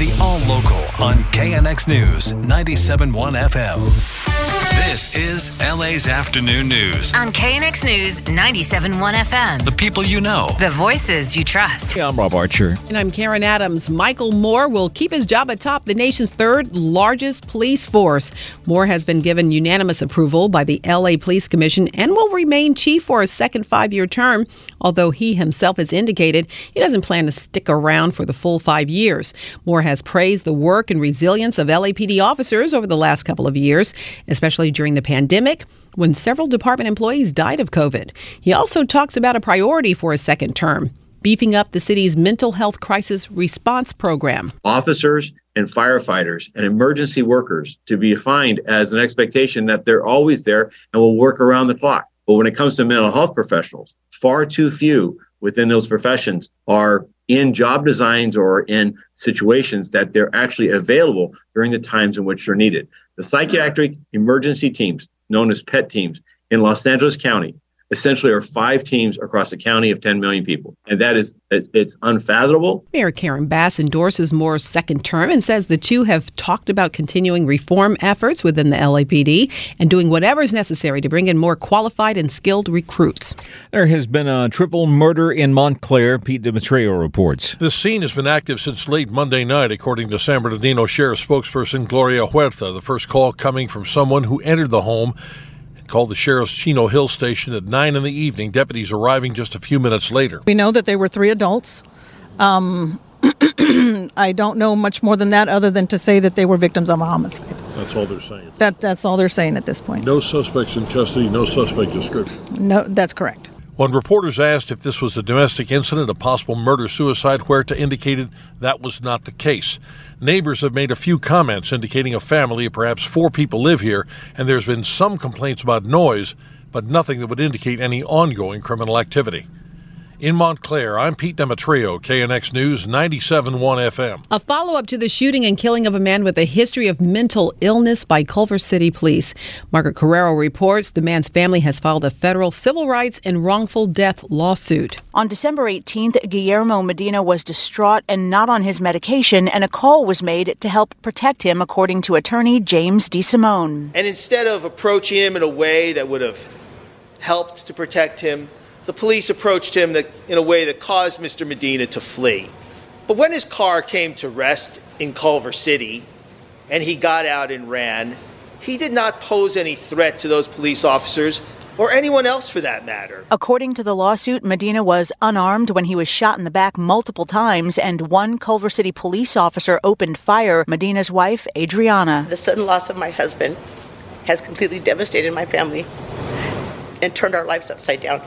The All Local on KNX News 97.1 FM. This is LA's Afternoon News on KNX News 97.1 FM. The people you know, the voices you trust. Yeah, I'm Rob Archer. And I'm Karen Adams. Michel Moore will keep his job atop the nation's third largest police force. Moore has been given unanimous approval by the LA Police Commission and will remain chief for a second five year term, although he himself has indicated he doesn't plan to stick around for the full five years. Moore has praised the work and resilience of LAPD officers over the last couple of years, especially during the pandemic when several department employees died of COVID. He also talks about a priority for a second term beefing up the city's mental health crisis response program. Officers and firefighters and emergency workers to be defined as an expectation that they're always there and will work around the clock. But when it comes to mental health professionals, far too few within those professions are in job designs or in situations that they're actually available during the times in which they're needed. The psychiatric emergency teams, known as PET teams, in Los Angeles County essentially are five teams across a county of 10 million people. And that is, it, it's unfathomable. Mayor Karen Bass endorses Moore's second term and says the two have talked about continuing reform efforts within the LAPD and doing whatever is necessary to bring in more qualified and skilled recruits. There has been a triple murder in Montclair, Pete Demetrio reports. The scene has been active since late Monday night, according to San Bernardino Sheriff spokesperson Gloria Huerta. The first call coming from someone who entered the home called the sheriff's Chino Hill station at 9 in the evening, deputies arriving just a few minutes later. We know that they were three adults. Um, I don't know much more than that other than to say that they were victims of a homicide. That's all they're saying. That, that's all they're saying at this point. No suspects in custody, no suspect description. No, that's correct. When reporters asked if this was a domestic incident, a possible murder suicide, Huerta indicated that was not the case. Neighbors have made a few comments indicating a family of perhaps four people live here, and there's been some complaints about noise, but nothing that would indicate any ongoing criminal activity. In Montclair, I'm Pete Demetrio, KNX News 97.1 FM. A follow up to the shooting and killing of a man with a history of mental illness by Culver City Police. Margaret Carrero reports the man's family has filed a federal civil rights and wrongful death lawsuit. On December 18th, Guillermo Medina was distraught and not on his medication, and a call was made to help protect him, according to attorney James DeSimone. And instead of approaching him in a way that would have helped to protect him, the police approached him in a way that caused Mr. Medina to flee. But when his car came to rest in Culver City and he got out and ran, he did not pose any threat to those police officers or anyone else for that matter. According to the lawsuit, Medina was unarmed when he was shot in the back multiple times, and one Culver City police officer opened fire. Medina's wife, Adriana. The sudden loss of my husband has completely devastated my family and turned our lives upside down.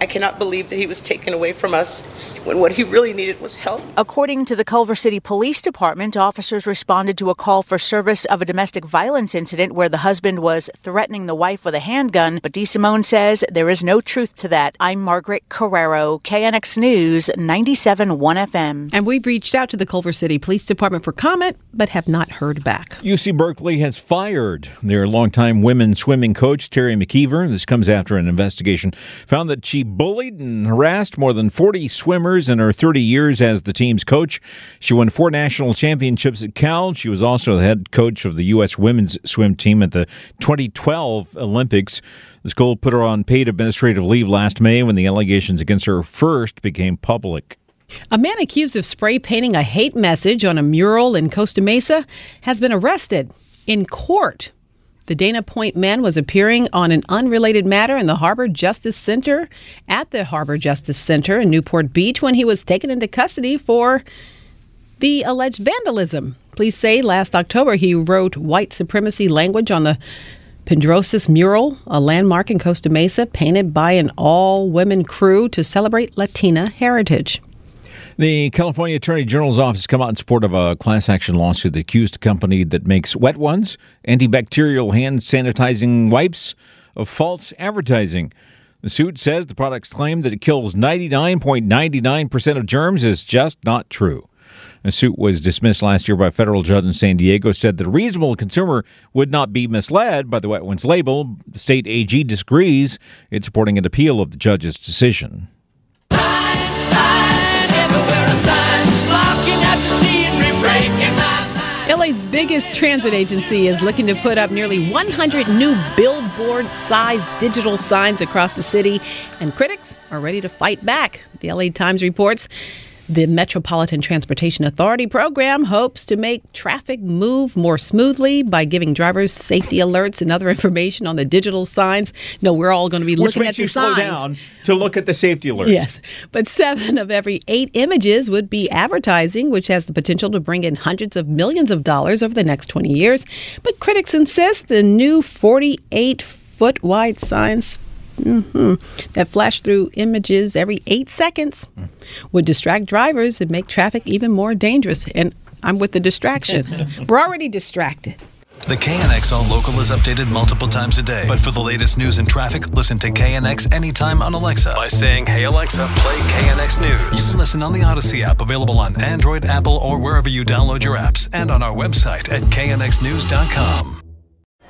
I cannot believe that he was taken away from us when what he really needed was help. According to the Culver City Police Department, officers responded to a call for service of a domestic violence incident where the husband was threatening the wife with a handgun, but DeSimone says there is no truth to that. I'm Margaret Carrero, KNX News 97.1 FM. And we've reached out to the Culver City Police Department for comment, but have not heard back. UC Berkeley has fired their longtime women's swimming coach, Terry McKeever. This comes after an investigation found that she bullied and harassed more than 40 swimmers in her 30 years as the team's coach. She won four national championships at Cal. She was also the head coach of the U.S. women's swim team at the 2012 Olympics. The school put her on paid administrative leave last May when the allegations against her first became public. A man accused of spray painting a hate message on a mural in Costa Mesa has been arrested in court. The Dana Point man was appearing on an unrelated matter in the Harbor Justice Center at the Harbor Justice Center in Newport Beach when he was taken into custody for the alleged vandalism. Police say last October he wrote white supremacy language on the Pedrosis mural, a landmark in Costa Mesa, painted by an all women crew to celebrate Latina heritage. The California Attorney General's office come out in support of a class action lawsuit that accused a company that makes wet ones, antibacterial hand sanitizing wipes, of false advertising. The suit says the product's claim that it kills 99.99% of germs is just not true. The suit was dismissed last year by a federal judge in San Diego, said that a reasonable consumer would not be misled by the wet ones label. The state AG disagrees. It's supporting an appeal of the judge's decision. Biggest transit agency is looking to put up nearly 100 new billboard sized digital signs across the city, and critics are ready to fight back. The LA Times reports the Metropolitan Transportation Authority program hopes to make traffic move more smoothly by giving drivers safety alerts and other information on the digital signs. No, we're all going to be Which looking makes at you the slow down to look at the safety alerts. Yes, but seven of every eight images would be advertising, which has the potential to bring in hundreds of millions of dollars over the next 20 years. But critics insist the new 48 foot wide signs mhm, that flash through images every eight seconds would distract drivers and make traffic even more dangerous. And I'm with the distraction. We're already distracted. The KNXO local is updated multiple times a day. But for the latest news and traffic, listen to KNX anytime on Alexa by saying, Hey Alexa, play KNX News. You can listen on the Audacy app, available on Android, Apple, or wherever you download your apps, and on our website at knxnews.com.